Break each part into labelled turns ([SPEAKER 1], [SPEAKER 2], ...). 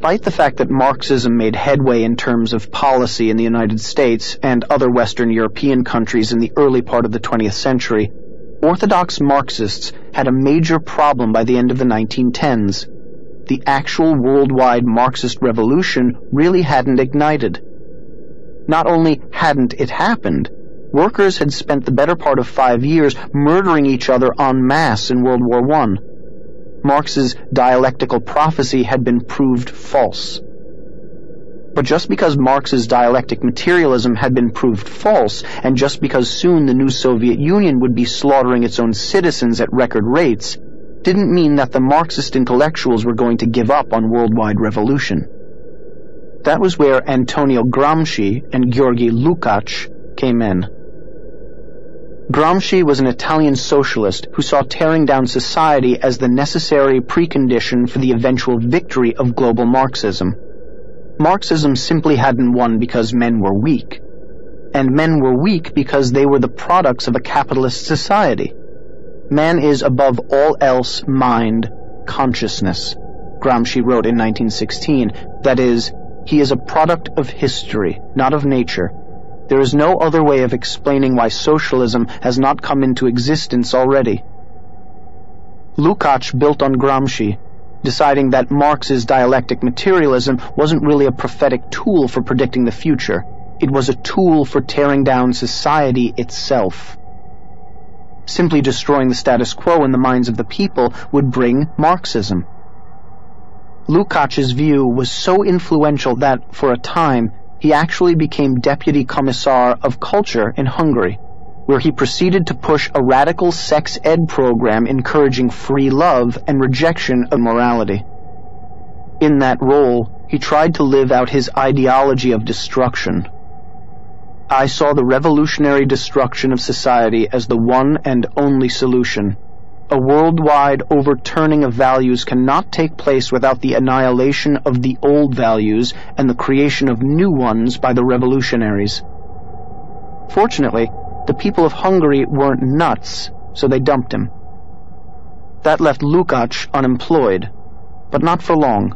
[SPEAKER 1] Despite the fact that Marxism made headway in terms of policy in the United States and other Western European countries in the early part of the 20th century, Orthodox Marxists had a major problem by the end of the 1910s. The actual worldwide Marxist revolution really hadn't ignited. Not only hadn't it happened, workers had spent the better part of five years murdering each other en masse in World War I. Marx's dialectical prophecy had been proved false. But just because Marx's dialectic materialism had been proved false, and just because soon the new Soviet Union would be slaughtering its own citizens at record rates, didn't mean that the Marxist intellectuals were going to give up on worldwide revolution. That was where Antonio Gramsci and Georgy Lukács came in. Gramsci was an Italian socialist who saw tearing down society as the necessary precondition for the eventual victory of global Marxism. Marxism simply hadn't won because men were weak. And men were weak because they were the products of a capitalist society. Man is above all else mind, consciousness. Gramsci wrote in 1916, that is, he is a product of history, not of nature, there is no other way of explaining why socialism has not come into existence already. Lukács built on Gramsci, deciding that Marx's dialectic materialism wasn't really a prophetic tool for predicting the future. It was a tool for tearing down society itself. Simply destroying the status quo in the minds of the people would bring Marxism. Lukács's view was so influential that, for a time, he actually became Deputy Commissar of Culture in Hungary, where he proceeded to push a radical sex ed program encouraging free love and rejection of morality. In that role, he tried to live out his ideology of destruction. I saw the revolutionary destruction of society as the one and only solution a worldwide overturning of values cannot take place without the annihilation of the old values and the creation of new ones by the revolutionaries. Fortunately, the people of Hungary weren't nuts, so they dumped him. That left Lukács unemployed, but not for long.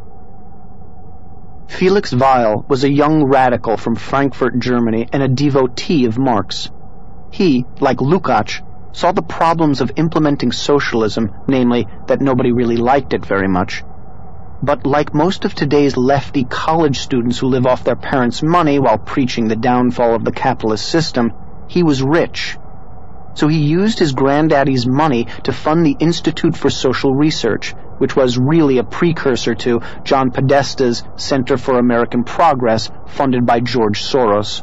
[SPEAKER 1] Felix Weil was a young radical from Frankfurt, Germany, and a devotee of Marx. He, like Lukács, saw the problems of implementing socialism, namely that nobody really liked it very much. But like most of today's lefty college students who live off their parents' money while preaching the downfall of the capitalist system, he was rich. So he used his granddaddy's money to fund the Institute for Social Research, which was really a precursor to John Podesta's Center for American Progress, funded by George Soros.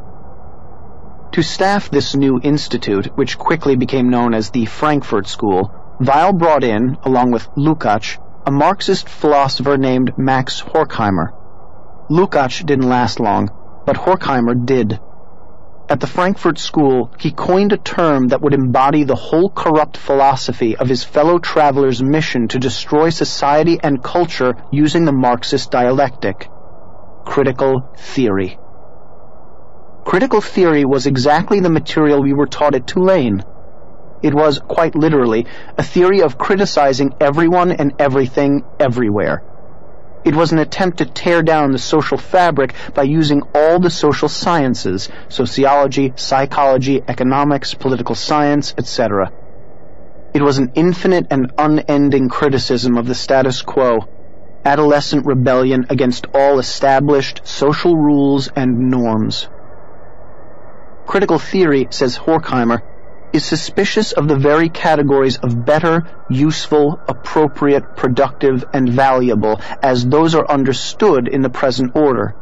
[SPEAKER 1] To staff this new institute, which quickly became known as the Frankfurt School, Weil brought in, along with Lukács, a Marxist philosopher named Max Horkheimer. Lukács didn't last long, but Horkheimer did. At the Frankfurt School, he coined a term that would embody the whole corrupt philosophy of his fellow travelers' mission to destroy society and culture using the Marxist dialectic. Critical theory. Critical theory was exactly the material we were taught at Tulane. It was, quite literally, a theory of criticizing everyone and everything everywhere. It was an attempt to tear down the social fabric by using all the social sciences, sociology, psychology, economics, political science, etc. It was an infinite and unending criticism of the status quo, adolescent rebellion against all established social rules and norms. Critical theory, says Horkheimer, is suspicious of the very categories of better, useful, appropriate, productive, and valuable as those are understood in the present order.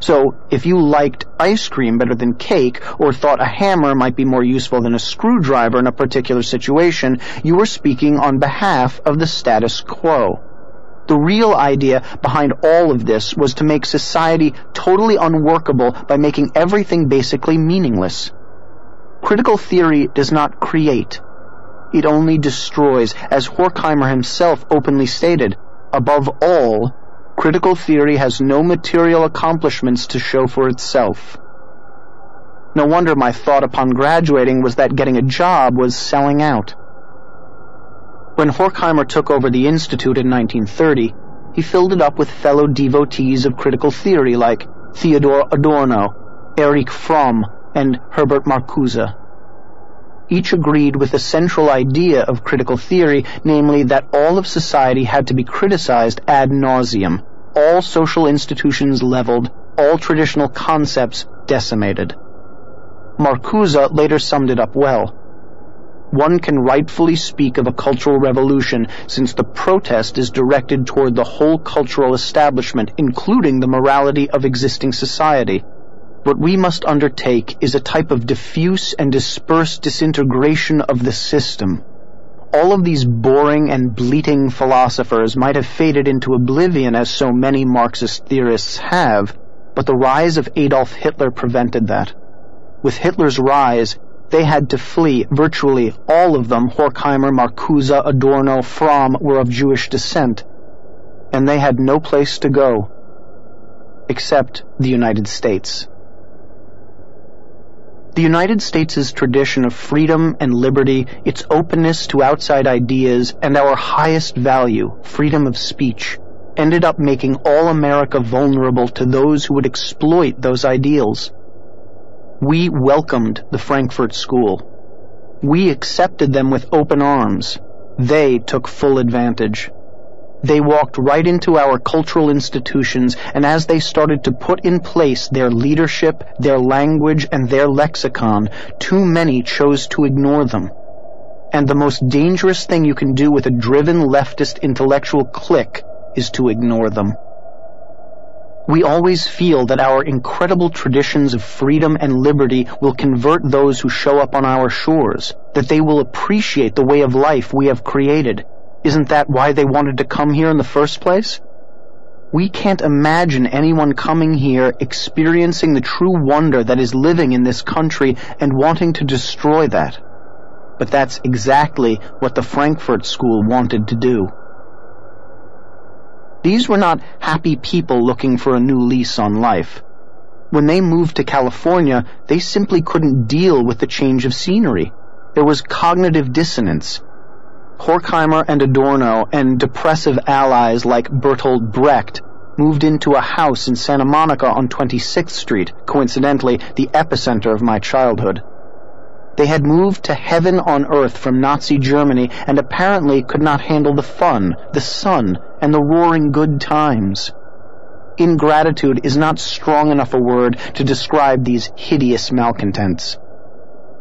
[SPEAKER 1] So, if you liked ice cream better than cake, or thought a hammer might be more useful than a screwdriver in a particular situation, you were speaking on behalf of the status quo. The real idea behind all of this was to make society totally unworkable by making everything basically meaningless. Critical theory does not create. It only destroys, as Horkheimer himself openly stated. Above all, critical theory has no material accomplishments to show for itself. No wonder my thought upon graduating was that getting a job was selling out. When Horkheimer took over the Institute in 1930, he filled it up with fellow devotees of critical theory like Theodor Adorno, Erich Fromm, and Herbert Marcuse. Each agreed with the central idea of critical theory, namely that all of society had to be criticized ad nauseum, all social institutions leveled, all traditional concepts decimated. Marcuse later summed it up well one can rightfully speak of a cultural revolution since the protest is directed toward the whole cultural establishment, including the morality of existing society. What we must undertake is a type of diffuse and dispersed disintegration of the system. All of these boring and bleating philosophers might have faded into oblivion as so many Marxist theorists have, but the rise of Adolf Hitler prevented that. With Hitler's rise, they had to flee. Virtually all of them, Horkheimer, Marcuse, Adorno, Fromm, were of Jewish descent. And they had no place to go except the United States. The United States' tradition of freedom and liberty, its openness to outside ideas, and our highest value, freedom of speech, ended up making all America vulnerable to those who would exploit those ideals. We welcomed the Frankfurt School. We accepted them with open arms. They took full advantage. They walked right into our cultural institutions, and as they started to put in place their leadership, their language, and their lexicon, too many chose to ignore them. And the most dangerous thing you can do with a driven leftist intellectual clique is to ignore them. We always feel that our incredible traditions of freedom and liberty will convert those who show up on our shores, that they will appreciate the way of life we have created. Isn't that why they wanted to come here in the first place? We can't imagine anyone coming here experiencing the true wonder that is living in this country and wanting to destroy that. But that's exactly what the Frankfurt School wanted to do. These were not happy people looking for a new lease on life. When they moved to California, they simply couldn't deal with the change of scenery. There was cognitive dissonance. Horkheimer and Adorno and depressive allies like Bertolt Brecht moved into a house in Santa Monica on 26th Street, coincidentally, the epicenter of my childhood. They had moved to heaven on earth from Nazi Germany and apparently could not handle the fun, the sun, and the roaring good times. Ingratitude is not strong enough a word to describe these hideous malcontents.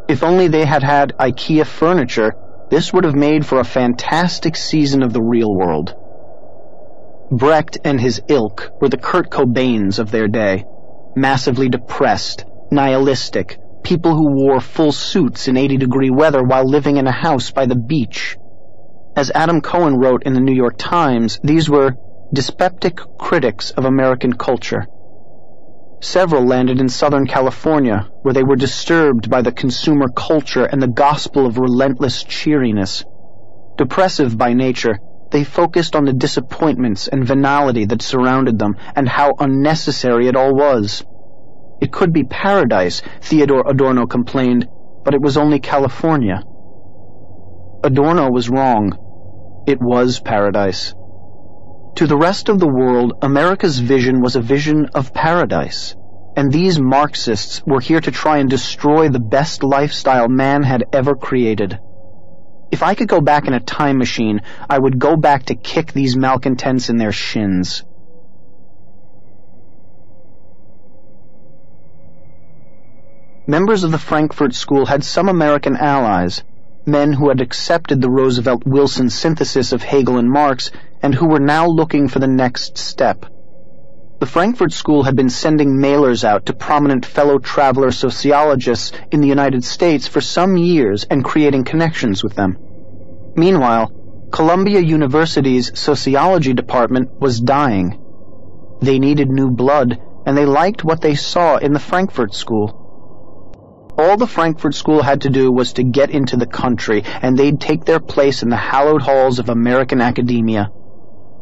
[SPEAKER 1] If only they had had IKEA furniture, this would have made for a fantastic season of the real world. Brecht and his ilk were the Kurt Cobains of their day, massively depressed, nihilistic, people who wore full suits in 80 degree weather while living in a house by the beach. As Adam Cohen wrote in the New York Times, these were dyspeptic critics of American culture. Several landed in Southern California, where they were disturbed by the consumer culture and the gospel of relentless cheeriness. Depressive by nature, they focused on the disappointments and venality that surrounded them and how unnecessary it all was. It could be paradise, Theodor Adorno complained, but it was only California. Adorno was wrong. It was paradise. To the rest of the world, America's vision was a vision of paradise. And these Marxists were here to try and destroy the best lifestyle man had ever created. If I could go back in a time machine, I would go back to kick these malcontents in their shins. Members of the Frankfurt School had some American allies, men who had accepted the Roosevelt-Wilson synthesis of Hegel and Marx and who were now looking for the next step. The Frankfurt School had been sending mailers out to prominent fellow traveler sociologists in the United States for some years and creating connections with them. Meanwhile, Columbia University's sociology department was dying. They needed new blood, and they liked what they saw in the Frankfurt School. All the Frankfurt School had to do was to get into the country, and they'd take their place in the hallowed halls of American academia.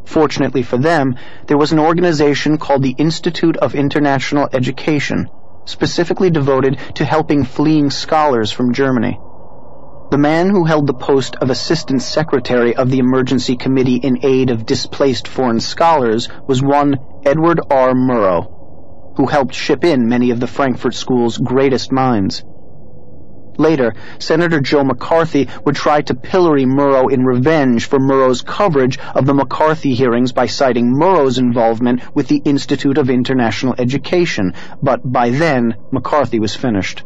[SPEAKER 1] Fortunately for them, there was an organization called the Institute of International Education, specifically devoted to helping fleeing scholars from Germany. The man who held the post of Assistant Secretary of the Emergency Committee in Aid of Displaced Foreign Scholars was one Edward R. Murrow who helped ship in many of the Frankfurt School's greatest minds. Later, Senator Joe McCarthy would try to pillory Murrow in revenge for Murrow's coverage of the McCarthy hearings by citing Murrow's involvement with the Institute of International Education, but by then, McCarthy was finished.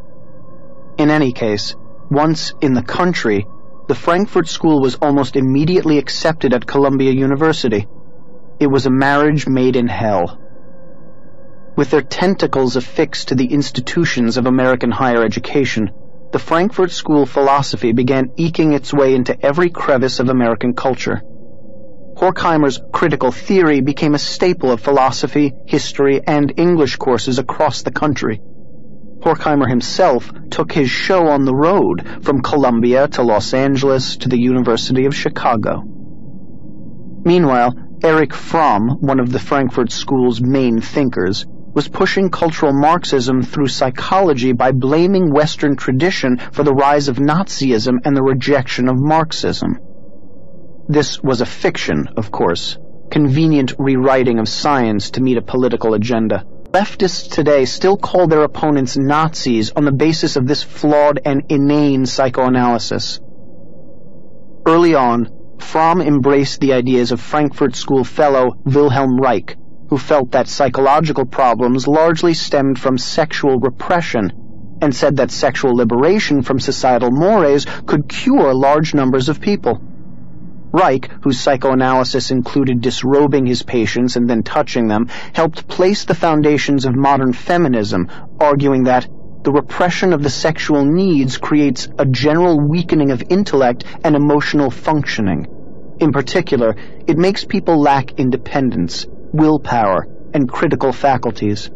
[SPEAKER 1] In any case, once in the country, the Frankfurt School was almost immediately accepted at Columbia University. It was a marriage made in hell with their tentacles affixed to the institutions of American higher education, the Frankfurt School philosophy began eking its way into every crevice of American culture. Horkheimer's critical theory became a staple of philosophy, history, and English courses across the country. Horkheimer himself took his show on the road from Columbia to Los Angeles to the University of Chicago. Meanwhile, Erich Fromm, one of the Frankfurt School's main thinkers, was pushing cultural Marxism through psychology by blaming Western tradition for the rise of Nazism and the rejection of Marxism. This was a fiction, of course, convenient rewriting of science to meet a political agenda. Leftists today still call their opponents Nazis on the basis of this flawed and inane psychoanalysis. Early on, Fromm embraced the ideas of Frankfurt School fellow Wilhelm Reich, who felt that psychological problems largely stemmed from sexual repression and said that sexual liberation from societal mores could cure large numbers of people. Reich, whose psychoanalysis included disrobing his patients and then touching them, helped place the foundations of modern feminism, arguing that the repression of the sexual needs creates a general weakening of intellect and emotional functioning. In particular, it makes people lack independence, willpower, and critical faculties.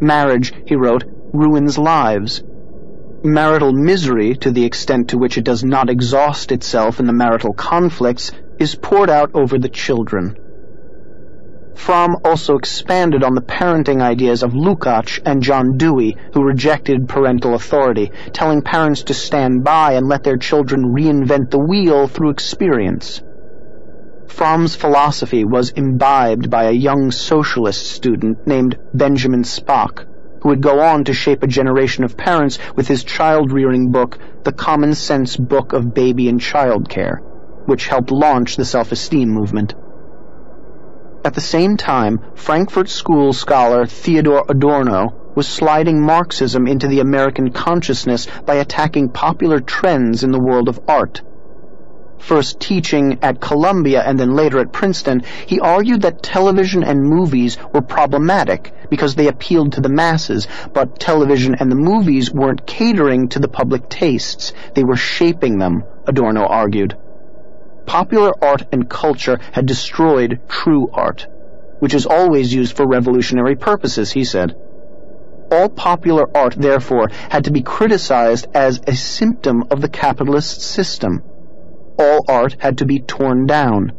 [SPEAKER 1] Marriage, he wrote, ruins lives. Marital misery, to the extent to which it does not exhaust itself in the marital conflicts, is poured out over the children. Fromm also expanded on the parenting ideas of Lukács and John Dewey, who rejected parental authority, telling parents to stand by and let their children reinvent the wheel through experience. Fromm's philosophy was imbibed by a young socialist student named Benjamin Spock, who would go on to shape a generation of parents with his child-rearing book, The Common Sense Book of Baby and Child Care, which helped launch the self-esteem movement. At the same time, Frankfurt School scholar Theodor Adorno was sliding Marxism into the American consciousness by attacking popular trends in the world of art. First teaching at Columbia and then later at Princeton, he argued that television and movies were problematic because they appealed to the masses, but television and the movies weren't catering to the public tastes. They were shaping them, Adorno argued. Popular art and culture had destroyed true art, which is always used for revolutionary purposes, he said. All popular art, therefore, had to be criticized as a symptom of the capitalist system. All art had to be torn down.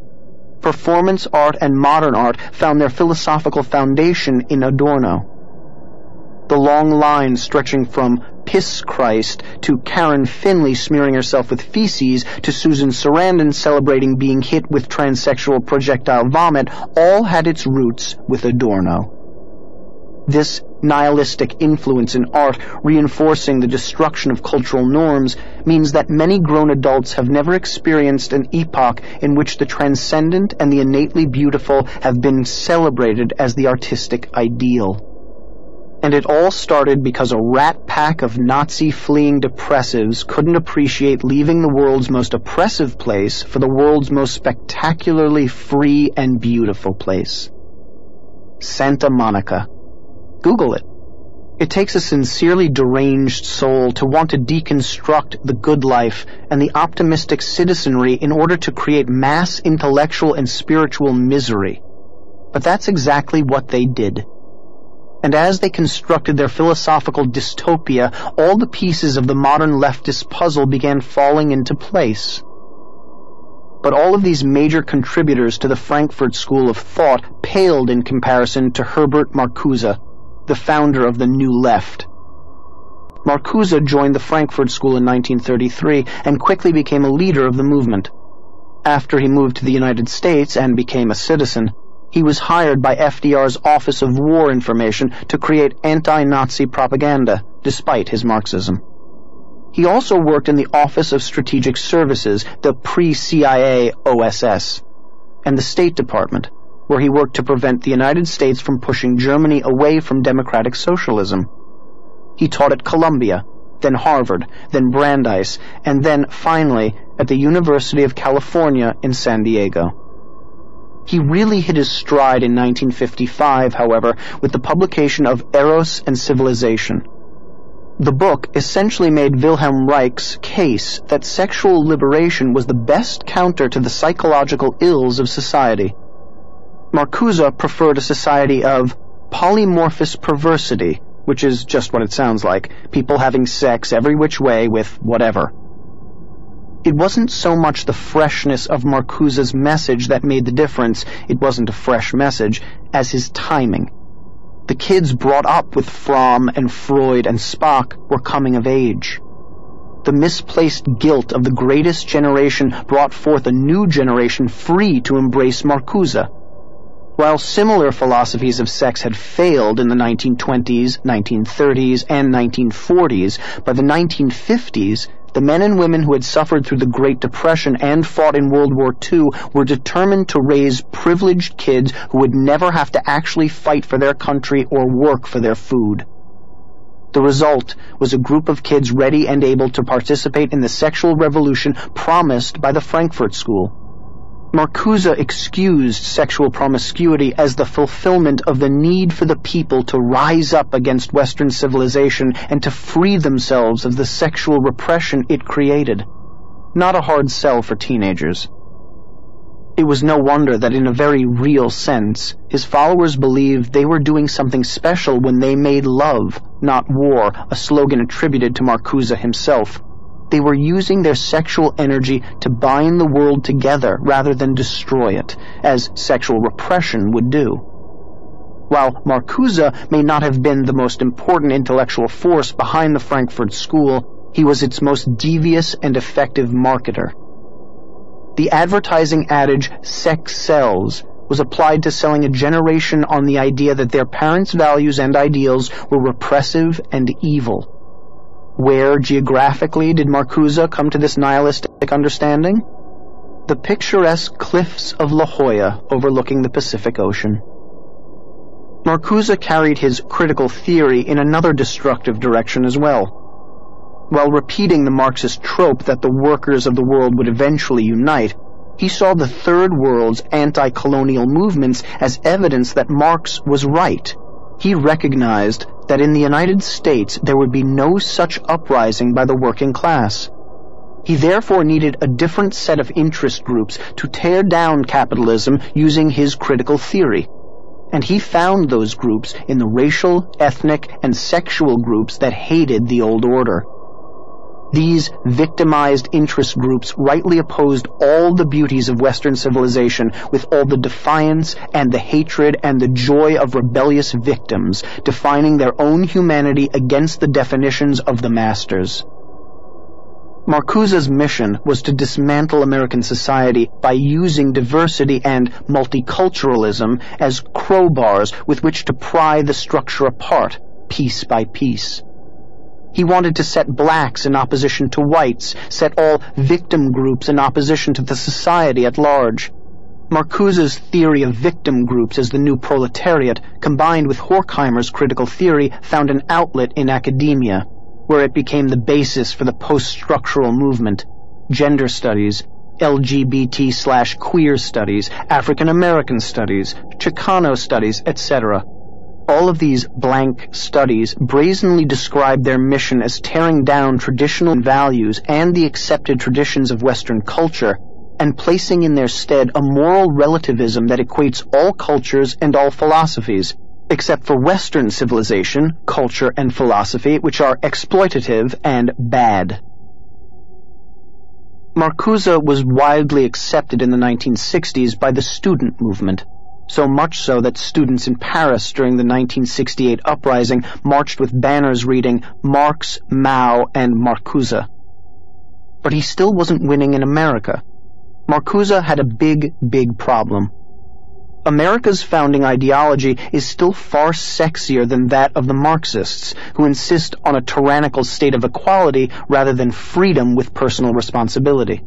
[SPEAKER 1] Performance art and modern art found their philosophical foundation in Adorno. The long line stretching from Piss Christ to Karen Finley smearing herself with feces to Susan Sarandon celebrating being hit with transsexual projectile vomit all had its roots with Adorno. This nihilistic influence in art reinforcing the destruction of cultural norms means that many grown adults have never experienced an epoch in which the transcendent and the innately beautiful have been celebrated as the artistic ideal. And it all started because a rat pack of Nazi fleeing depressives couldn't appreciate leaving the world's most oppressive place for the world's most spectacularly free and beautiful place. Santa Monica. Google it. It takes a sincerely deranged soul to want to deconstruct the good life and the optimistic citizenry in order to create mass intellectual and spiritual misery. But that's exactly what they did and as they constructed their philosophical dystopia, all the pieces of the modern leftist puzzle began falling into place. But all of these major contributors to the Frankfurt School of Thought paled in comparison to Herbert Marcuse, the founder of the New Left. Marcuse joined the Frankfurt School in 1933 and quickly became a leader of the movement. After he moved to the United States and became a citizen, he was hired by FDR's Office of War Information to create anti-Nazi propaganda, despite his Marxism. He also worked in the Office of Strategic Services, the pre-CIA OSS, and the State Department, where he worked to prevent the United States from pushing Germany away from democratic socialism. He taught at Columbia, then Harvard, then Brandeis, and then, finally, at the University of California in San Diego. He really hit his stride in 1955, however, with the publication of Eros and Civilization. The book essentially made Wilhelm Reich's case that sexual liberation was the best counter to the psychological ills of society. Marcuse preferred a society of polymorphous perversity, which is just what it sounds like, people having sex every which way with whatever. It wasn't so much the freshness of Marcuse's message that made the difference, it wasn't a fresh message, as his timing. The kids brought up with Fromm and Freud and Spock were coming of age. The misplaced guilt of the greatest generation brought forth a new generation free to embrace Marcuse. While similar philosophies of sex had failed in the 1920s, 1930s, and 1940s, by the 1950s, the men and women who had suffered through the Great Depression and fought in World War II were determined to raise privileged kids who would never have to actually fight for their country or work for their food. The result was a group of kids ready and able to participate in the sexual revolution promised by the Frankfurt School. Marcuse excused sexual promiscuity as the fulfillment of the need for the people to rise up against Western civilization and to free themselves of the sexual repression it created. Not a hard sell for teenagers. It was no wonder that in a very real sense, his followers believed they were doing something special when they made love, not war, a slogan attributed to Marcuse himself. They were using their sexual energy to bind the world together rather than destroy it, as sexual repression would do. While Marcuse may not have been the most important intellectual force behind the Frankfurt School, he was its most devious and effective marketer. the advertising adage, sex sells, was applied to selling a generation on the idea that their parents' values and ideals were repressive and evil. Where geographically did Marcuse come to this nihilistic understanding? The picturesque cliffs of La Jolla overlooking the Pacific Ocean. Marcuse carried his critical theory in another destructive direction as well. While repeating the Marxist trope that the workers of the world would eventually unite, he saw the Third World's anti-colonial movements as evidence that Marx was right. He recognized that in the United States there would be no such uprising by the working class. He therefore needed a different set of interest groups to tear down capitalism using his critical theory and he found those groups in the racial, ethnic, and sexual groups that hated the old order. These victimized interest groups rightly opposed all the beauties of Western civilization with all the defiance and the hatred and the joy of rebellious victims, defining their own humanity against the definitions of the masters. Marcuse's mission was to dismantle American society by using diversity and multiculturalism as crowbars with which to pry the structure apart, piece by piece. He wanted to set blacks in opposition to whites, set all victim groups in opposition to the society at large. Marcuse's theory of victim groups as the new proletariat, combined with Horkheimer's critical theory, found an outlet in academia where it became the basis for the post-structural movement, gender studies, LGBT slash queer studies, African American studies, Chicano studies, etc. All of these blank studies brazenly describe their mission as tearing down traditional values and the accepted traditions of Western culture and placing in their stead a moral relativism that equates all cultures and all philosophies, except for Western civilization, culture, and philosophy, which are exploitative and bad. Marcuse was widely accepted in the 1960s by the student movement, so much so that students in Paris during the 1968 uprising marched with banners reading Marx, Mao, and Marcuse. But he still wasn't winning in America. Marcuse had a big, big problem. America's founding ideology is still far sexier than that of the Marxists, who insist on a tyrannical state of equality rather than freedom with personal responsibility.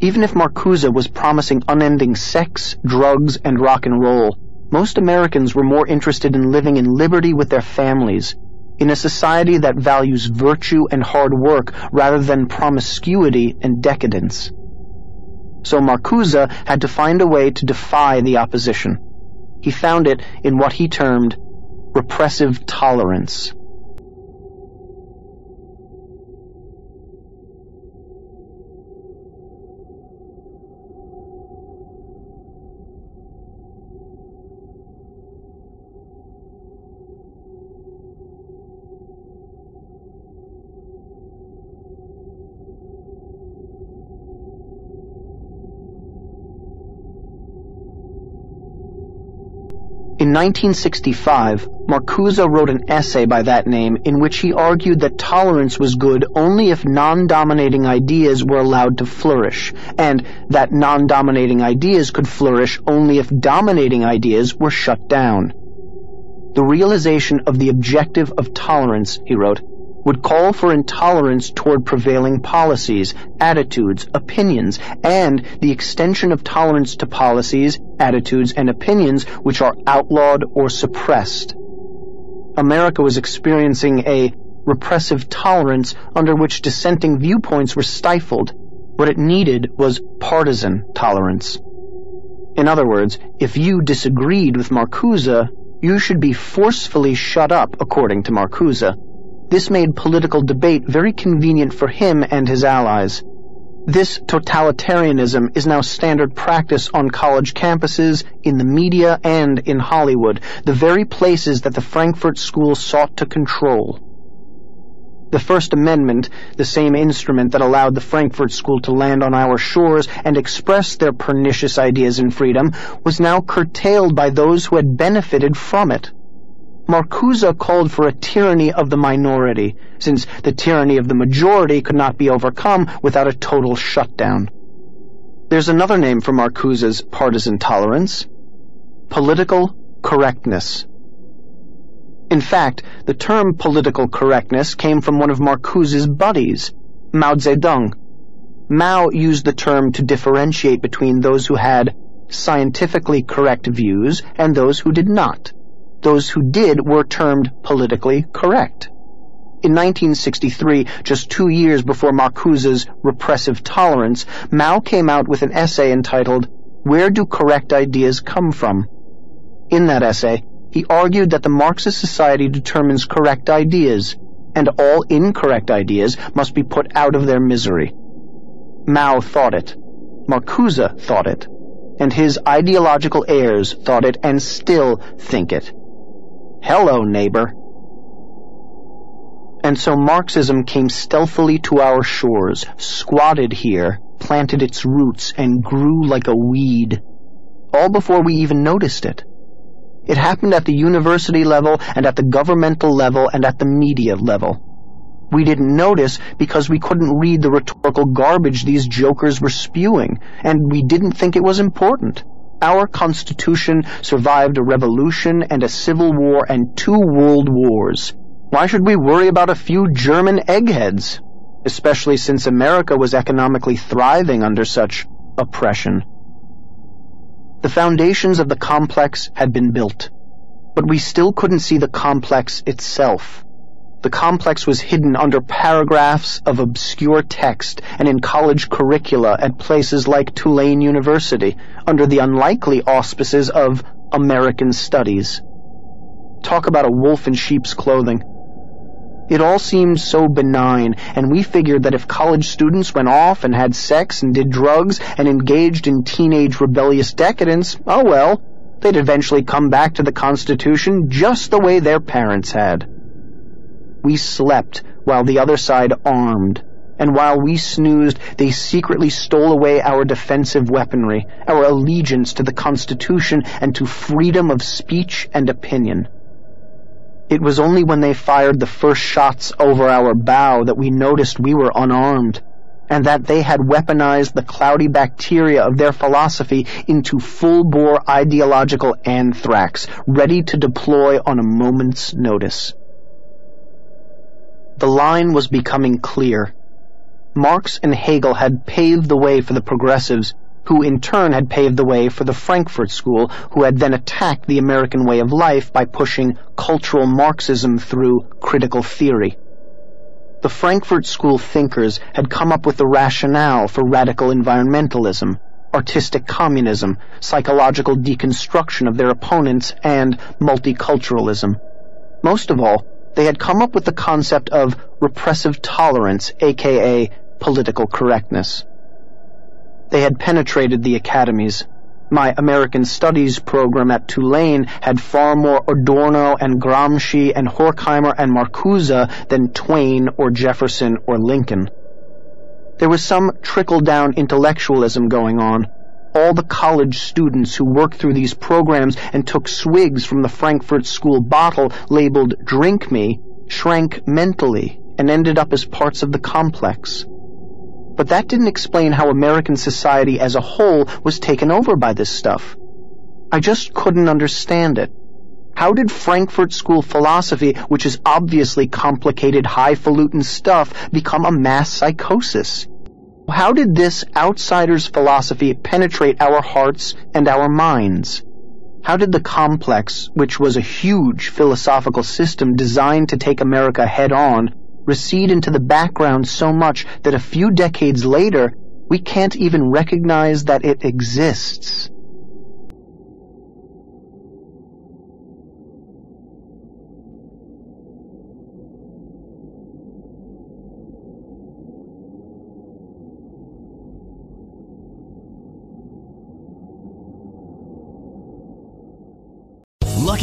[SPEAKER 1] Even if Marcuse was promising unending sex, drugs, and rock and roll, most Americans were more interested in living in liberty with their families, in a society that values virtue and hard work rather than promiscuity and decadence so Marcuse had to find a way to defy the opposition. He found it in what he termed repressive tolerance. In 1965, Marcuse wrote an essay by that name in which he argued that tolerance was good only if non-dominating ideas were allowed to flourish, and that non-dominating ideas could flourish only if dominating ideas were shut down. The realization of the objective of tolerance, he wrote, would call for intolerance toward prevailing policies, attitudes, opinions, and the extension of tolerance to policies, attitudes, and opinions which are outlawed or suppressed. America was experiencing a repressive tolerance under which dissenting viewpoints were stifled. What it needed was partisan tolerance. In other words, if you disagreed with Marcuse, you should be forcefully shut up according to Marcuse. This made political debate very convenient for him and his allies. This totalitarianism is now standard practice on college campuses, in the media, and in Hollywood, the very places that the Frankfurt School sought to control. The First Amendment, the same instrument that allowed the Frankfurt School to land on our shores and express their pernicious ideas in freedom, was now curtailed by those who had benefited from it. Marcuse called for a tyranny of the minority, since the tyranny of the majority could not be overcome without a total shutdown. There's another name for Marcuse's partisan tolerance. Political correctness. In fact, the term political correctness came from one of Marcuse's buddies, Mao Zedong. Mao used the term to differentiate between those who had scientifically correct views and those who did not. Those who did were termed politically correct. In 1963, just two years before Marcuse's repressive tolerance, Mao came out with an essay entitled, Where Do Correct Ideas Come From? In that essay, he argued that the Marxist society determines correct ideas, and all incorrect ideas must be put out of their misery. Mao thought it. Marcuse thought it. And his ideological heirs thought it and still think it. Hello, neighbor. And so Marxism came stealthily to our shores, squatted here, planted its roots, and grew like a weed, all before we even noticed it. It happened at the university level and at the governmental level and at the media level. We didn't notice because we couldn't read the rhetorical garbage these jokers were spewing, and we didn't think it was important. Our Constitution survived a revolution and a civil war and two world wars. Why should we worry about a few German eggheads? Especially since America was economically thriving under such oppression. The foundations of the complex had been built, but we still couldn't see the complex itself. The complex was hidden under paragraphs of obscure text and in college curricula at places like Tulane University, under the unlikely auspices of American Studies. Talk about a wolf in sheep's clothing. It all seemed so benign, and we figured that if college students went off and had sex and did drugs and engaged in teenage rebellious decadence, oh well, they'd eventually come back to the Constitution just the way their parents had. We slept while the other side armed, and while we snoozed, they secretly stole away our defensive weaponry, our allegiance to the Constitution and to freedom of speech and opinion. It was only when they fired the first shots over our bow that we noticed we were unarmed, and that they had weaponized the cloudy bacteria of their philosophy into full-bore ideological anthrax, ready to deploy on a moment's notice. The line was becoming clear. Marx and Hegel had paved the way for the progressives, who in turn had paved the way for the Frankfurt School, who had then attacked the American way of life by pushing cultural Marxism through critical theory. The Frankfurt School thinkers had come up with the rationale for radical environmentalism, artistic communism, psychological deconstruction of their opponents, and multiculturalism. Most of all, they had come up with the concept of repressive tolerance, aka political correctness. They had penetrated the academies. My American Studies program at Tulane had far more Adorno and Gramsci and Horkheimer and Marcuse than Twain or Jefferson or Lincoln. There was some trickle-down intellectualism going on. All the college students who worked through these programs and took swigs from the Frankfurt School bottle labeled Drink Me shrank mentally and ended up as parts of the complex. But that didn't explain how American society as a whole was taken over by this stuff. I just couldn't understand it. How did Frankfurt School philosophy, which is obviously complicated, highfalutin stuff, become a mass psychosis? How did this outsider's philosophy penetrate our hearts and our minds? How did the complex, which was a huge philosophical system designed to take America head on, recede into the background so much that a few decades later, we can't even recognize that it exists.